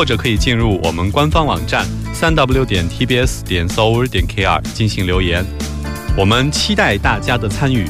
或者可以进入我们官方网站三 w 点 tbs 点 s o u r 点 kr 进行留言，我们期待大家的参与。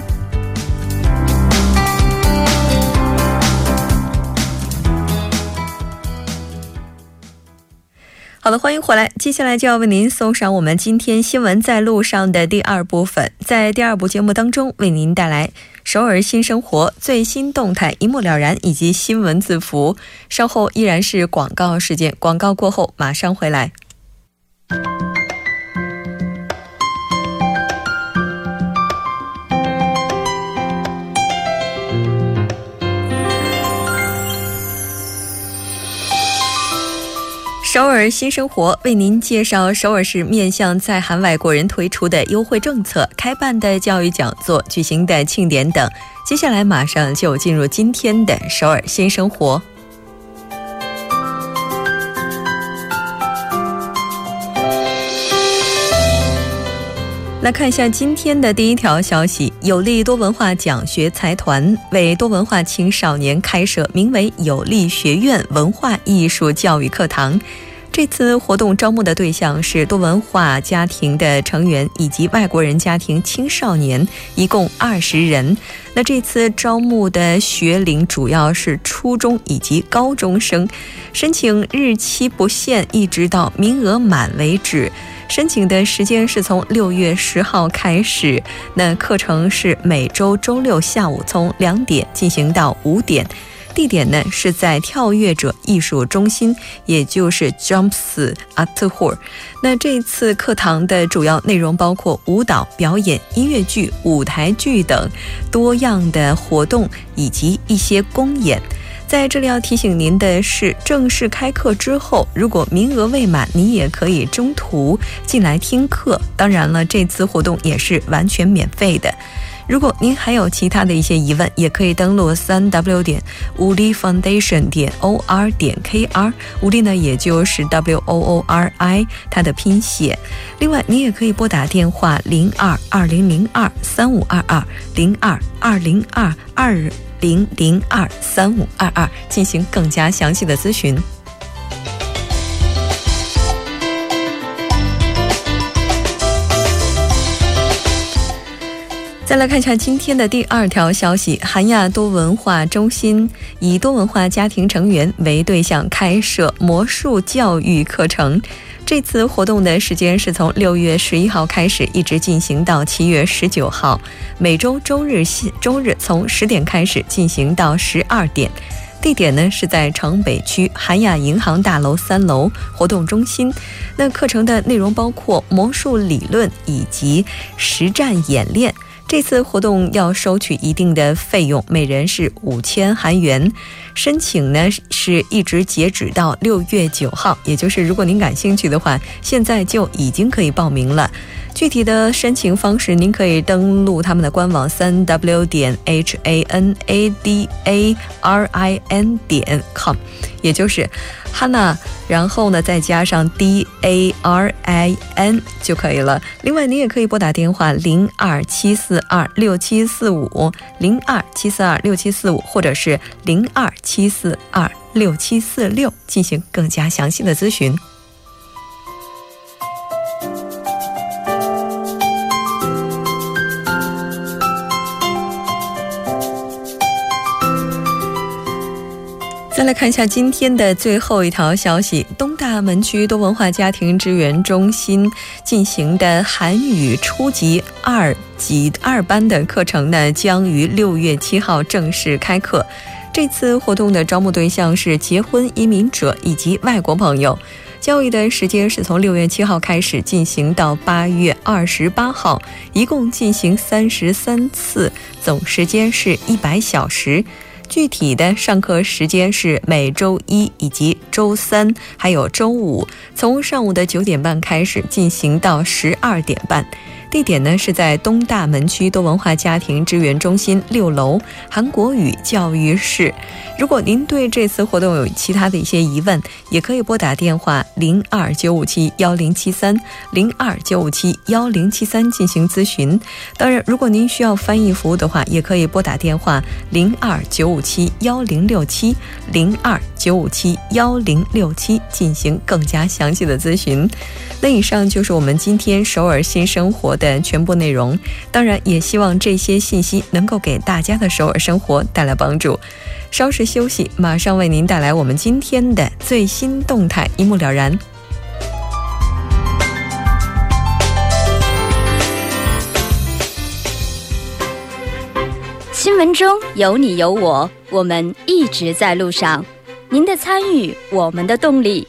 好的，欢迎回来。接下来就要为您送上我们今天新闻在路上的第二部分。在第二部节目当中，为您带来首尔新生活最新动态一目了然，以及新闻字符。稍后依然是广告时间，广告过后马上回来。首尔新生活为您介绍首尔市面向在韩外国人推出的优惠政策、开办的教育讲座、举行的庆典等。接下来马上就进入今天的首尔新生活。来看一下今天的第一条消息：有利多文化奖学财团为多文化青少年开设名为“有利学院”文化艺术教育课堂。这次活动招募的对象是多文化家庭的成员以及外国人家庭青少年，一共二十人。那这次招募的学龄主要是初中以及高中生，申请日期不限，一直到名额满为止。申请的时间是从六月十号开始，那课程是每周周六下午从两点进行到五点，地点呢是在跳跃者艺术中心，也就是 Jumps Art Hall。那这次课堂的主要内容包括舞蹈表演、音乐剧、舞台剧等多样的活动，以及一些公演。在这里要提醒您的是，正式开课之后，如果名额未满，您也可以中途进来听课。当然了，这次活动也是完全免费的。如果您还有其他的一些疑问，也可以登录三 w 点无力 foundation 点 o r 点 k r，无力呢也就是 w o o r i 它的拼写。另外，您也可以拨打电话零二二零零二三五二二零二二零二二。零零二三五二二进行更加详细的咨询。再来看一下今天的第二条消息：韩亚多文化中心以多文化家庭成员为对象开设魔术教育课程。这次活动的时间是从六月十一号开始，一直进行到七月十九号，每周周日、周日从十点开始进行到十二点。地点呢是在城北区韩亚银行大楼三楼活动中心。那课程的内容包括魔术理论以及实战演练。这次活动要收取一定的费用，每人是五千韩元。申请呢是一直截止到六月九号，也就是如果您感兴趣的话，现在就已经可以报名了。具体的申请方式，您可以登录他们的官网三 w 点 h a n a d a r i n 点 com，也就是 Hana，然后呢再加上 d a r i n 就可以了。另外，您也可以拨打电话零二七四二六七四五零二七四二六七四五，或者是零二七四二六七四六进行更加详细的咨询。再来看一下今天的最后一条消息：东大门区多文化家庭支援中心进行的韩语初级二级二班的课程呢，将于六月七号正式开课。这次活动的招募对象是结婚移民者以及外国朋友。教育的时间是从六月七号开始进行到八月二十八号，一共进行三十三次，总时间是一百小时。具体的上课时间是每周一以及周三，还有周五，从上午的九点半开始进行到十二点半。地点呢是在东大门区多文化家庭支援中心六楼韩国语教育室。如果您对这次活动有其他的一些疑问，也可以拨打电话零二九五七幺零七三零二九五七幺零七三进行咨询。当然，如果您需要翻译服务的话，也可以拨打电话零二九五七幺零六七零二九五七幺零六七进行更加详细的咨询。那以上就是我们今天首尔新生活的全部内容。当然，也希望这些信息能够给大家的首尔生活带来帮助。稍事休息，马上为您带来我们今天的最新动态，一目了然。新闻中有你有我，我们一直在路上。您的参与，我们的动力。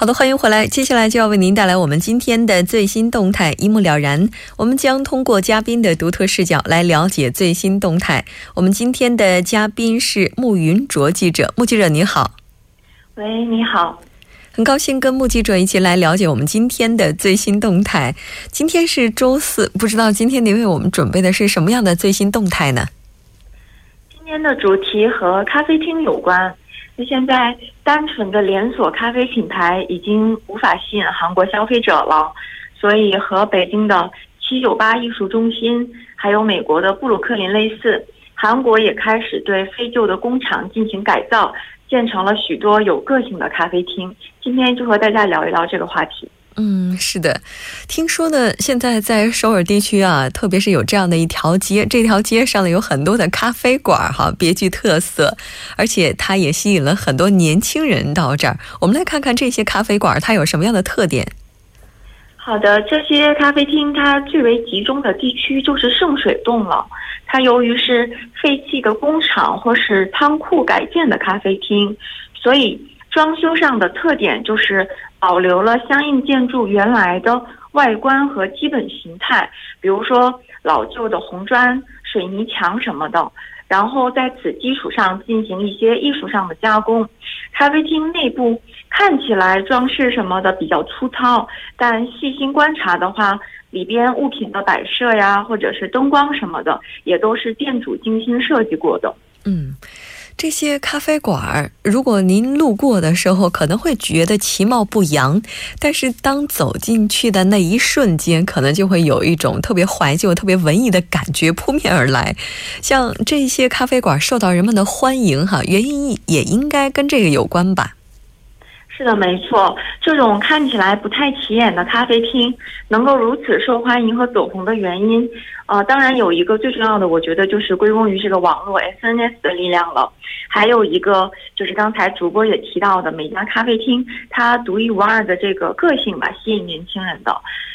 好的，欢迎回来。接下来就要为您带来我们今天的最新动态，一目了然。我们将通过嘉宾的独特视角来了解最新动态。我们今天的嘉宾是穆云卓记者，穆记者你好。喂，你好。很高兴跟穆记者一起来了解我们今天的最新动态。今天是周四，不知道今天您为我们准备的是什么样的最新动态呢？今天的主题和咖啡厅有关。现在单纯的连锁咖啡品牌已经无法吸引韩国消费者了，所以和北京的七九八艺术中心，还有美国的布鲁克林类似，韩国也开始对废旧的工厂进行改造，建成了许多有个性的咖啡厅。今天就和大家聊一聊这个话题。嗯，是的，听说呢，现在在首尔地区啊，特别是有这样的一条街，这条街上呢有很多的咖啡馆，哈，别具特色，而且它也吸引了很多年轻人到这儿。我们来看看这些咖啡馆它有什么样的特点。好的，这些咖啡厅它最为集中的地区就是圣水洞了。它由于是废弃的工厂或是仓库改建的咖啡厅，所以装修上的特点就是。保留了相应建筑原来的外观和基本形态，比如说老旧的红砖、水泥墙什么的，然后在此基础上进行一些艺术上的加工。咖啡厅内部看起来装饰什么的比较粗糙，但细心观察的话，里边物品的摆设呀，或者是灯光什么的，也都是店主精心设计过的。嗯。这些咖啡馆儿，如果您路过的时候，可能会觉得其貌不扬，但是当走进去的那一瞬间，可能就会有一种特别怀旧、特别文艺的感觉扑面而来。像这些咖啡馆受到人们的欢迎，哈，原因也应该跟这个有关吧。是的，没错。这种看起来不太起眼的咖啡厅能够如此受欢迎和走红的原因，呃，当然有一个最重要的，我觉得就是归功于这个网络 SNS 的力量了。还有一个就是刚才主播也提到的，每家咖啡厅它独一无二的这个个性吧，吸引年轻人的。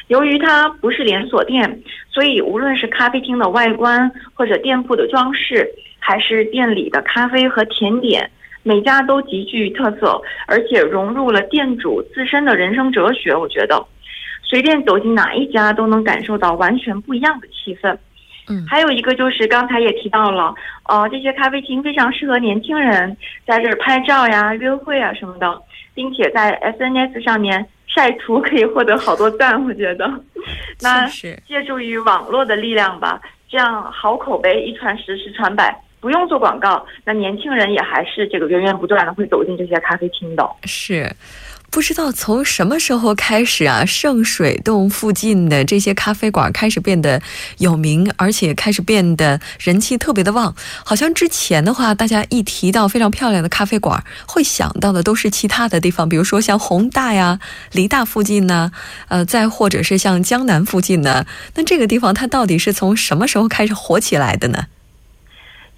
由于它不是连锁店，所以无论是咖啡厅的外观，或者店铺的装饰，还是店里的咖啡和甜点。每家都极具特色，而且融入了店主自身的人生哲学。我觉得，随便走进哪一家都能感受到完全不一样的气氛。嗯，还有一个就是刚才也提到了，呃，这些咖啡厅非常适合年轻人在这儿拍照呀、约会啊什么的，并且在 SNS 上面晒图可以获得好多赞。我觉得，那借助于网络的力量吧，这样好口碑一传十，十传百。不用做广告，那年轻人也还是这个源源不断的会走进这些咖啡厅的。是，不知道从什么时候开始啊，圣水洞附近的这些咖啡馆开始变得有名，而且开始变得人气特别的旺。好像之前的话，大家一提到非常漂亮的咖啡馆，会想到的都是其他的地方，比如说像宏大呀、梨大附近呢，呃，再或者是像江南附近呢。那这个地方它到底是从什么时候开始火起来的呢？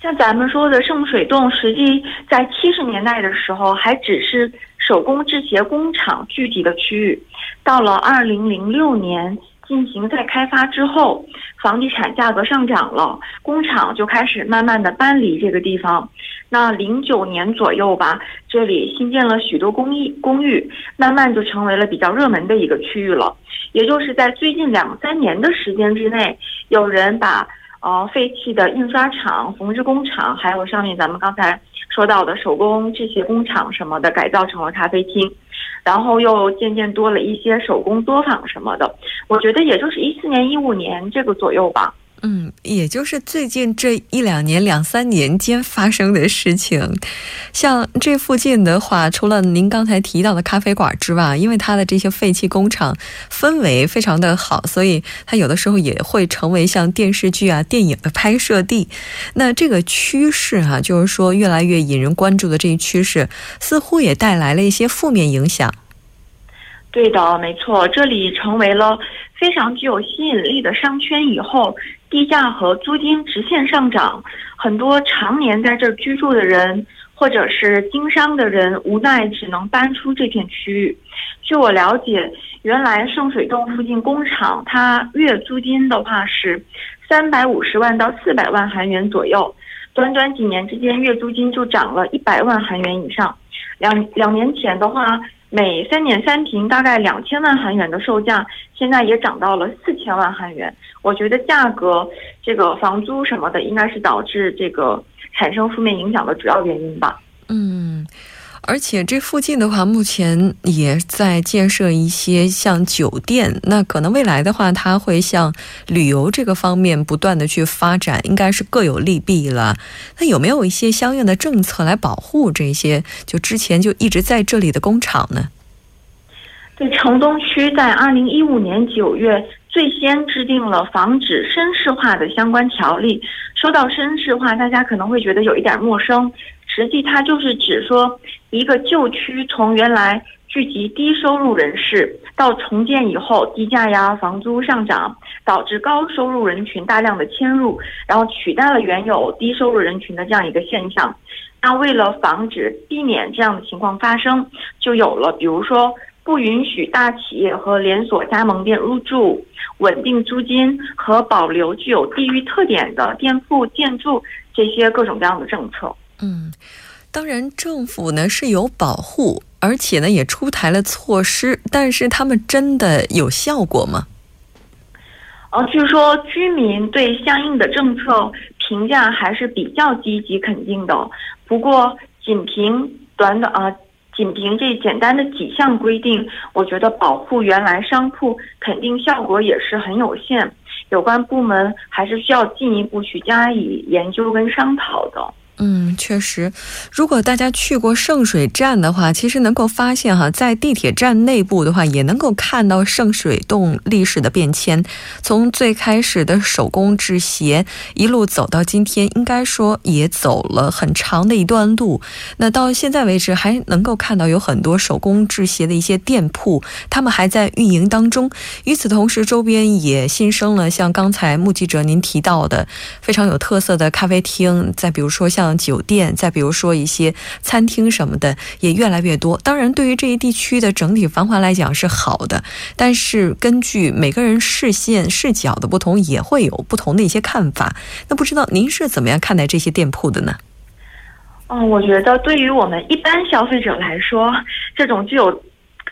像咱们说的圣水洞，实际在七十年代的时候还只是手工制鞋工厂聚集的区域，到了二零零六年。进行再开发之后，房地产价格上涨了，工厂就开始慢慢的搬离这个地方。那零九年左右吧，这里新建了许多公寓，公寓慢慢就成为了比较热门的一个区域了。也就是在最近两三年的时间之内，有人把。哦，废弃的印刷厂、缝制工厂，还有上面咱们刚才说到的手工这些工厂什么的，改造成了咖啡厅，然后又渐渐多了一些手工作坊什么的。我觉得也就是一四年、一五年这个左右吧。嗯，也就是最近这一两年、两三年间发生的事情。像这附近的话，除了您刚才提到的咖啡馆之外，因为它的这些废弃工厂氛围非常的好，所以它有的时候也会成为像电视剧啊、电影的拍摄地。那这个趋势哈，就是说越来越引人关注的这一趋势，似乎也带来了一些负面影响。对的，没错，这里成为了非常具有吸引力的商圈以后。地价和租金直线上涨，很多常年在这儿居住的人，或者是经商的人，无奈只能搬出这片区域。据我了解，原来圣水洞附近工厂，它月租金的话是三百五十万到四百万韩元左右，短短几年之间，月租金就涨了一百万韩元以上。两两年前的话。每三点三平，大概两千万韩元的售价，现在也涨到了四千万韩元。我觉得价格、这个房租什么的，应该是导致这个产生负面影响的主要原因吧。嗯。而且这附近的话，目前也在建设一些像酒店，那可能未来的话，它会向旅游这个方面不断的去发展，应该是各有利弊了。那有没有一些相应的政策来保护这些就之前就一直在这里的工厂呢？对，城东区在二零一五年九月最先制定了防止绅士化的相关条例。说到绅士化，大家可能会觉得有一点陌生。实际它就是指说，一个旧区从原来聚集低收入人士，到重建以后低价呀、房租上涨，导致高收入人群大量的迁入，然后取代了原有低收入人群的这样一个现象。那为了防止、避免这样的情况发生，就有了比如说不允许大企业和连锁加盟店入驻、稳定租金和保留具有地域特点的店铺建筑这些各种各样的政策。嗯，当然，政府呢是有保护，而且呢也出台了措施，但是他们真的有效果吗？呃，据说居民对相应的政策评价还是比较积极肯定的。不过，仅凭短短啊，仅凭这简单的几项规定，我觉得保护原来商铺肯定效果也是很有限。有关部门还是需要进一步去加以研究跟商讨的。嗯，确实，如果大家去过圣水站的话，其实能够发现哈，在地铁站内部的话，也能够看到圣水洞历史的变迁。从最开始的手工制鞋，一路走到今天，应该说也走了很长的一段路。那到现在为止，还能够看到有很多手工制鞋的一些店铺，他们还在运营当中。与此同时，周边也新生了像刚才目击者您提到的非常有特色的咖啡厅，再比如说像。酒店，再比如说一些餐厅什么的，也越来越多。当然，对于这一地区的整体繁华来讲是好的，但是根据每个人视线视角的不同，也会有不同的一些看法。那不知道您是怎么样看待这些店铺的呢？嗯，我觉得对于我们一般消费者来说，这种具有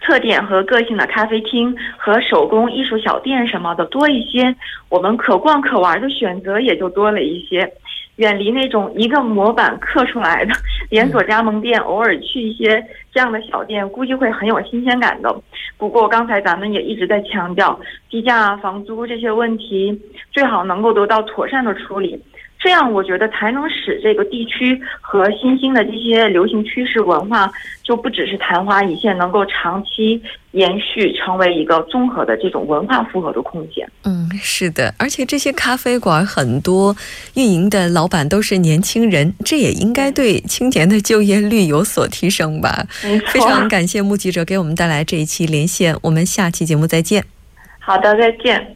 特点和个性的咖啡厅和手工艺术小店什么的多一些，我们可逛可玩的选择也就多了一些。远离那种一个模板刻出来的连锁加盟店，偶尔去一些这样的小店，估计会很有新鲜感的。不过刚才咱们也一直在强调，低价、房租这些问题最好能够得到妥善的处理。这样，我觉得才能使这个地区和新兴的这些流行趋势文化，就不只是昙花一现，能够长期延续，成为一个综合的这种文化复合的空间。嗯，是的，而且这些咖啡馆很多运营的老板都是年轻人，这也应该对青年的就业率有所提升吧。非常感谢目击者给我们带来这一期连线，我们下期节目再见。好的，再见。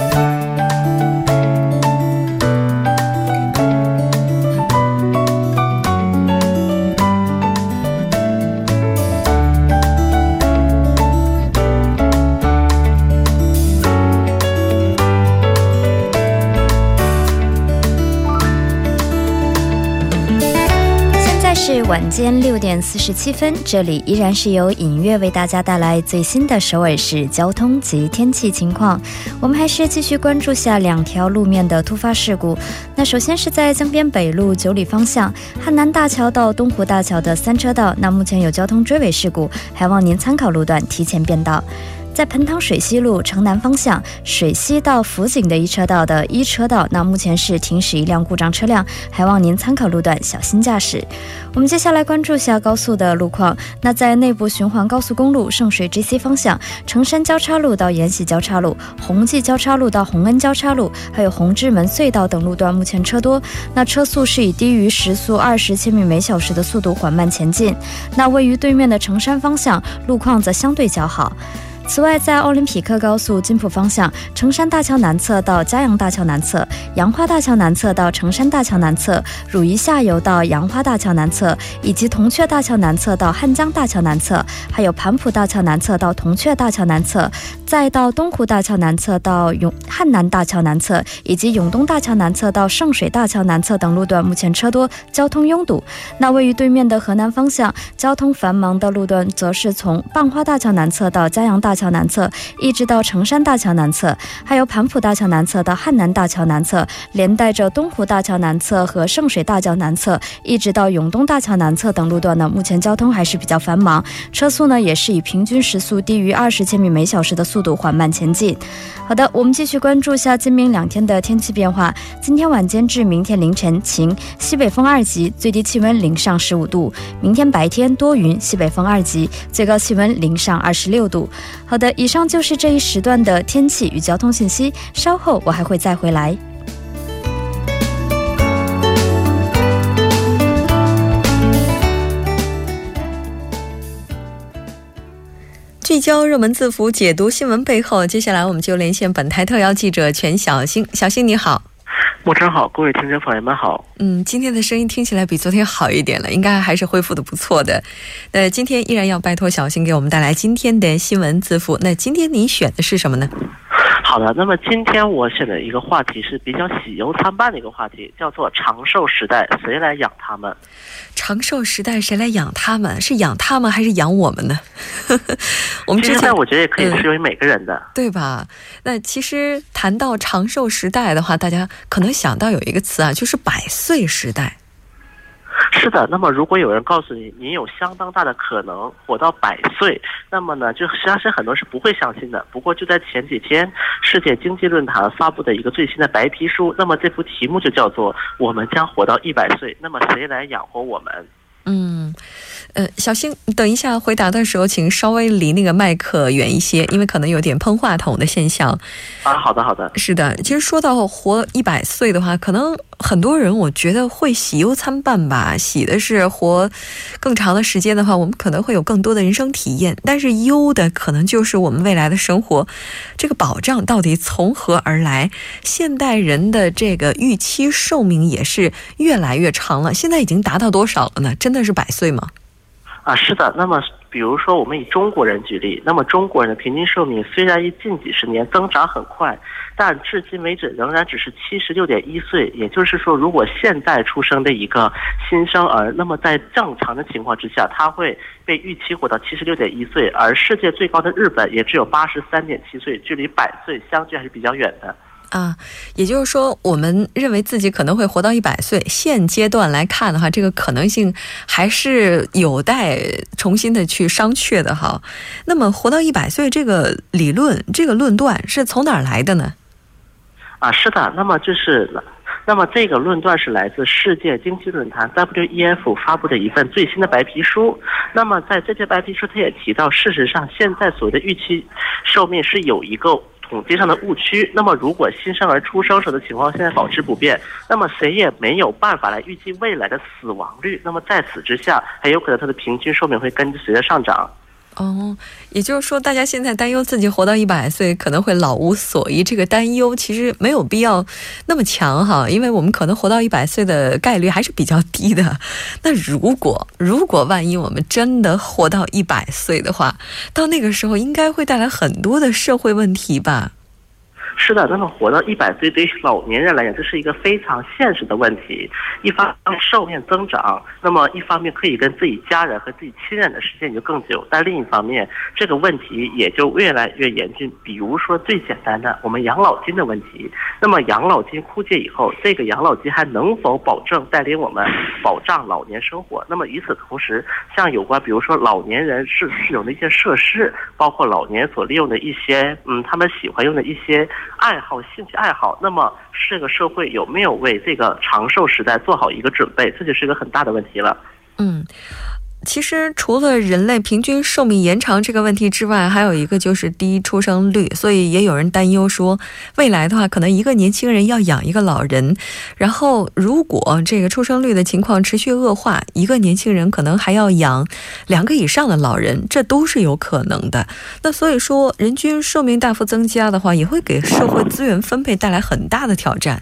间六点四十七分，这里依然是由影月为大家带来最新的首尔市交通及天气情况。我们还是继续关注下两条路面的突发事故。那首先是在江边北路九里方向汉南大桥到东湖大桥的三车道，那目前有交通追尾事故，还望您参考路段提前变道。在盆塘水西路城南方向水西到福井的一车道的一车道，那目前是停驶一辆故障车辆，还望您参考路段小心驾驶。我们接下来关注下高速的路况。那在内部循环高速公路圣水 GC 方向，城山交叉路到延禧交叉路、弘济交叉路到洪恩交叉路，还有红之门隧道等路段，目前车多，那车速是以低于时速二十千米每小时的速度缓慢前进。那位于对面的城山方向，路况则相对较好。此外，在奥林匹克高速金浦方向，城山大桥南侧到嘉阳大桥南侧、杨花大桥南侧到城山大桥南侧、汝宜下游到杨花大桥南侧，以及铜雀大桥南侧到汉江大桥南侧，还有盘浦大桥南侧到铜雀大桥南侧，再到东湖大桥南侧到永汉南大桥南侧，以及永东大桥南侧到圣水大桥南侧等路段，目前车多，交通拥堵。那位于对面的河南方向，交通繁忙的路段，则是从蚌花大桥南侧到嘉阳大桥桥。南侧一直到城山大桥南侧，还有盘浦大桥南侧到汉南大桥南侧，连带着东湖大桥南侧和圣水大桥南侧，一直到永东大桥南侧等路段呢，目前交通还是比较繁忙，车速呢也是以平均时速低于二十千米每小时的速度缓慢前进。好的，我们继续关注下今明两天的天气变化。今天晚间至明天凌晨晴，西北风二级，最低气温零上十五度；明天白天多云，西北风二级，最高气温零上二十六度。好的，以上就是这一时段的天气与交通信息。稍后我还会再回来。聚焦热门字符，解读新闻背后。接下来，我们就连线本台特邀记者全小星。小星你好，莫真好，各位听众朋友们好。嗯，今天的声音听起来比昨天好一点了，应该还是恢复的不错的。那今天依然要拜托小新给我们带来今天的新闻字符。那今天您选的是什么呢？好的，那么今天我选的一个话题是比较喜忧参半的一个话题，叫做长寿时代谁来养他们？长寿时代谁来养他们？是养他们还是养我们呢？我们之前我觉得也可以适用于每个人的，嗯，对吧？那其实谈到长寿时代的话，大家可能想到有一个词啊，就是百岁时代。是的，那么如果有人告诉你，您有相当大的可能活到百岁，那么呢，就实际上是很多人是不会相信的。不过就在前几天，世界经济论坛发布的一个最新的白皮书，那么这幅题目就叫做“我们将活到一百岁”，那么谁来养活我们？嗯。呃，小星，等一下回答的时候，请稍微离那个麦克远一些，因为可能有点喷话筒的现象。啊，好的，好的。是的，其实说到活一百岁的话，可能很多人我觉得会喜忧参半吧。喜的是活更长的时间的话，我们可能会有更多的人生体验；但是忧的可能就是我们未来的生活，这个保障到底从何而来？现代人的这个预期寿命也是越来越长了，现在已经达到多少了呢？真的是百岁吗？啊，是的。那么，比如说，我们以中国人举例，那么中国人的平均寿命虽然于近几十年增长很快，但至今为止仍然只是七十六点一岁。也就是说，如果现在出生的一个新生儿，那么在正常的情况之下，他会被预期活到七十六点一岁，而世界最高的日本也只有八十三点七岁，距离百岁相距还是比较远的。啊，也就是说，我们认为自己可能会活到一百岁。现阶段来看的话，这个可能性还是有待重新的去商榷的哈。那么，活到一百岁这个理论、这个论断是从哪儿来的呢？啊，是的，那么就是，那么这个论断是来自世界经济论坛 （WEF） 发布的一份最新的白皮书。那么在这些白皮书，他也提到，事实上现在所谓的预期寿命是有一个。统计上的误区。那么，如果新生儿出生时的情况现在保持不变，那么谁也没有办法来预计未来的死亡率。那么，在此之下，很有可能它的平均寿命会跟随着上涨。哦，也就是说，大家现在担忧自己活到一百岁可能会老无所依，这个担忧其实没有必要那么强哈，因为我们可能活到一百岁的概率还是比较低的。那如果如果万一我们真的活到一百岁的话，到那个时候应该会带来很多的社会问题吧？是的，那么活到一百岁对于老年人来讲，这是一个非常现实的问题。一方面寿命增长，那么一方面可以跟自己家人和自己亲人的时间就更久，但另一方面这个问题也就越来越严峻。比如说最简单的，我们养老金的问题。那么养老金枯竭以后，这个养老金还能否保证带领我们保障老年生活？那么与此同时，像有关比如说老年人是使用的一些设施，包括老年所利用的一些嗯他们喜欢用的一些。爱好、兴趣爱好，那么这个社会有没有为这个长寿时代做好一个准备？这就是一个很大的问题了。嗯。其实，除了人类平均寿命延长这个问题之外，还有一个就是低出生率。所以也有人担忧说，未来的话，可能一个年轻人要养一个老人。然后，如果这个出生率的情况持续恶化，一个年轻人可能还要养两个以上的老人，这都是有可能的。那所以说，人均寿命大幅增加的话，也会给社会资源分配带来很大的挑战。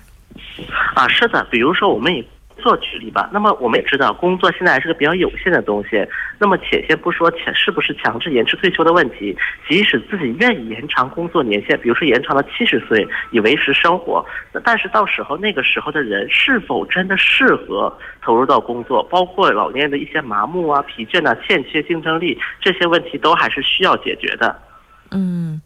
啊，是的，比如说我们以。做举例吧，那么我们也知道，工作现在还是个比较有限的东西。那么且先不说强是不是强制延迟退休的问题，即使自己愿意延长工作年限，比如说延长到七十岁以维持生活，但是到时候那个时候的人是否真的适合投入到工作，包括老年人的一些麻木啊、疲倦啊、欠缺竞争力这些问题，都还是需要解决的。嗯。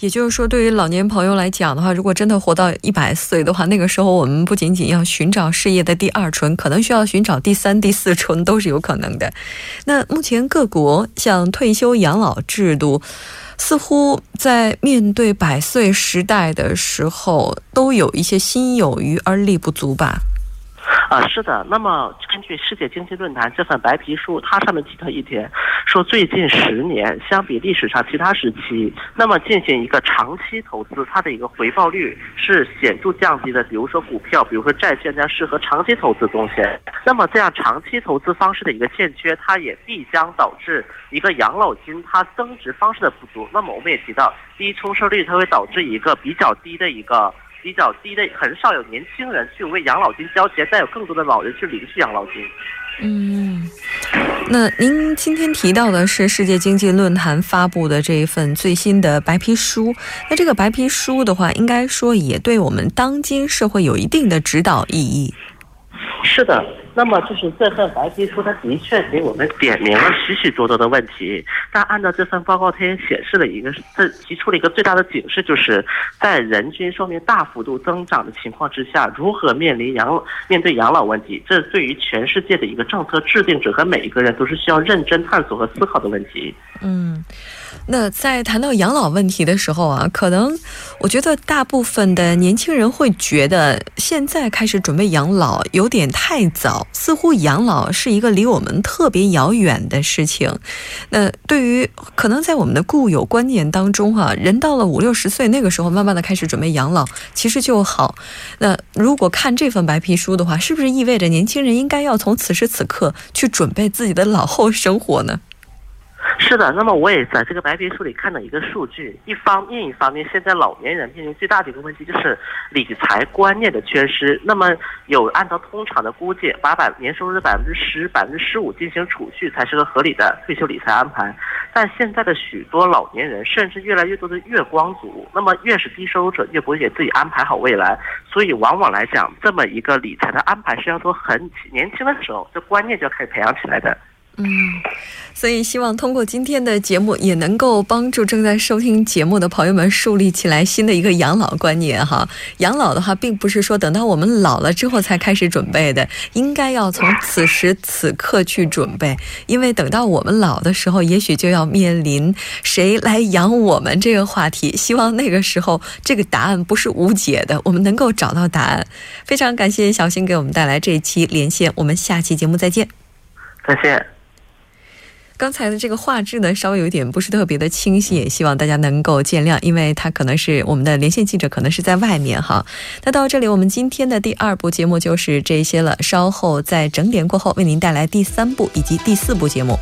也就是说，对于老年朋友来讲的话，如果真的活到一百岁的话，那个时候我们不仅仅要寻找事业的第二春，可能需要寻找第三、第四春都是有可能的。那目前各国像退休养老制度，似乎在面对百岁时代的时候，都有一些心有余而力不足吧。啊，是的。那么根据世界经济论坛这份白皮书，它上面提到一点，说最近十年相比历史上其他时期，那么进行一个长期投资，它的一个回报率是显著降低的。比如说股票，比如说债券，这样适合长期投资东西。那么这样长期投资方式的一个欠缺，它也必将导致一个养老金它增值方式的不足。那么我们也提到，低出生率它会导致一个比较低的一个。比较低的，很少有年轻人去为养老金交钱，但有更多的老人去领取养老金。嗯，那您今天提到的是世界经济论坛发布的这一份最新的白皮书，那这个白皮书的话，应该说也对我们当今社会有一定的指导意义。是的。那么就是这份白皮书，它的确给我们点明了许许多多的问题。但按照这份报告，它也显示了一个，这提出了一个最大的警示，就是在人均寿命大幅度增长的情况之下，如何面临养面对养老问题，这对于全世界的一个政策制定者和每一个人都是需要认真探索和思考的问题。嗯。那在谈到养老问题的时候啊，可能我觉得大部分的年轻人会觉得现在开始准备养老有点太早，似乎养老是一个离我们特别遥远的事情。那对于可能在我们的固有观念当中哈，人到了五六十岁那个时候，慢慢的开始准备养老，其实就好。那如果看这份白皮书的话，是不是意味着年轻人应该要从此时此刻去准备自己的老后生活呢？是的，那么我也在这个白皮书里看到一个数据，一方面一方面，现在老年人面临最大的一个问题就是理财观念的缺失。那么有按照通常的估计，把百年收入的百分之十、百分之十五进行储蓄才是个合理的退休理财安排。但现在的许多老年人，甚至越来越多的月光族，那么越是低收入者，越不会给自己安排好未来。所以往往来讲，这么一个理财的安排是要从很年轻的时候，这观念就要开始培养起来的。嗯，所以希望通过今天的节目，也能够帮助正在收听节目的朋友们树立起来新的一个养老观念哈。养老的话，并不是说等到我们老了之后才开始准备的，应该要从此时此刻去准备，因为等到我们老的时候，也许就要面临谁来养我们这个话题。希望那个时候这个答案不是无解的，我们能够找到答案。非常感谢小新给我们带来这一期连线，我们下期节目再见。再见。刚才的这个画质呢，稍微有一点不是特别的清晰，也希望大家能够见谅，因为它可能是我们的连线记者，可能是在外面哈。那到这里，我们今天的第二部节目就是这些了，稍后在整点过后为您带来第三部以及第四部节目。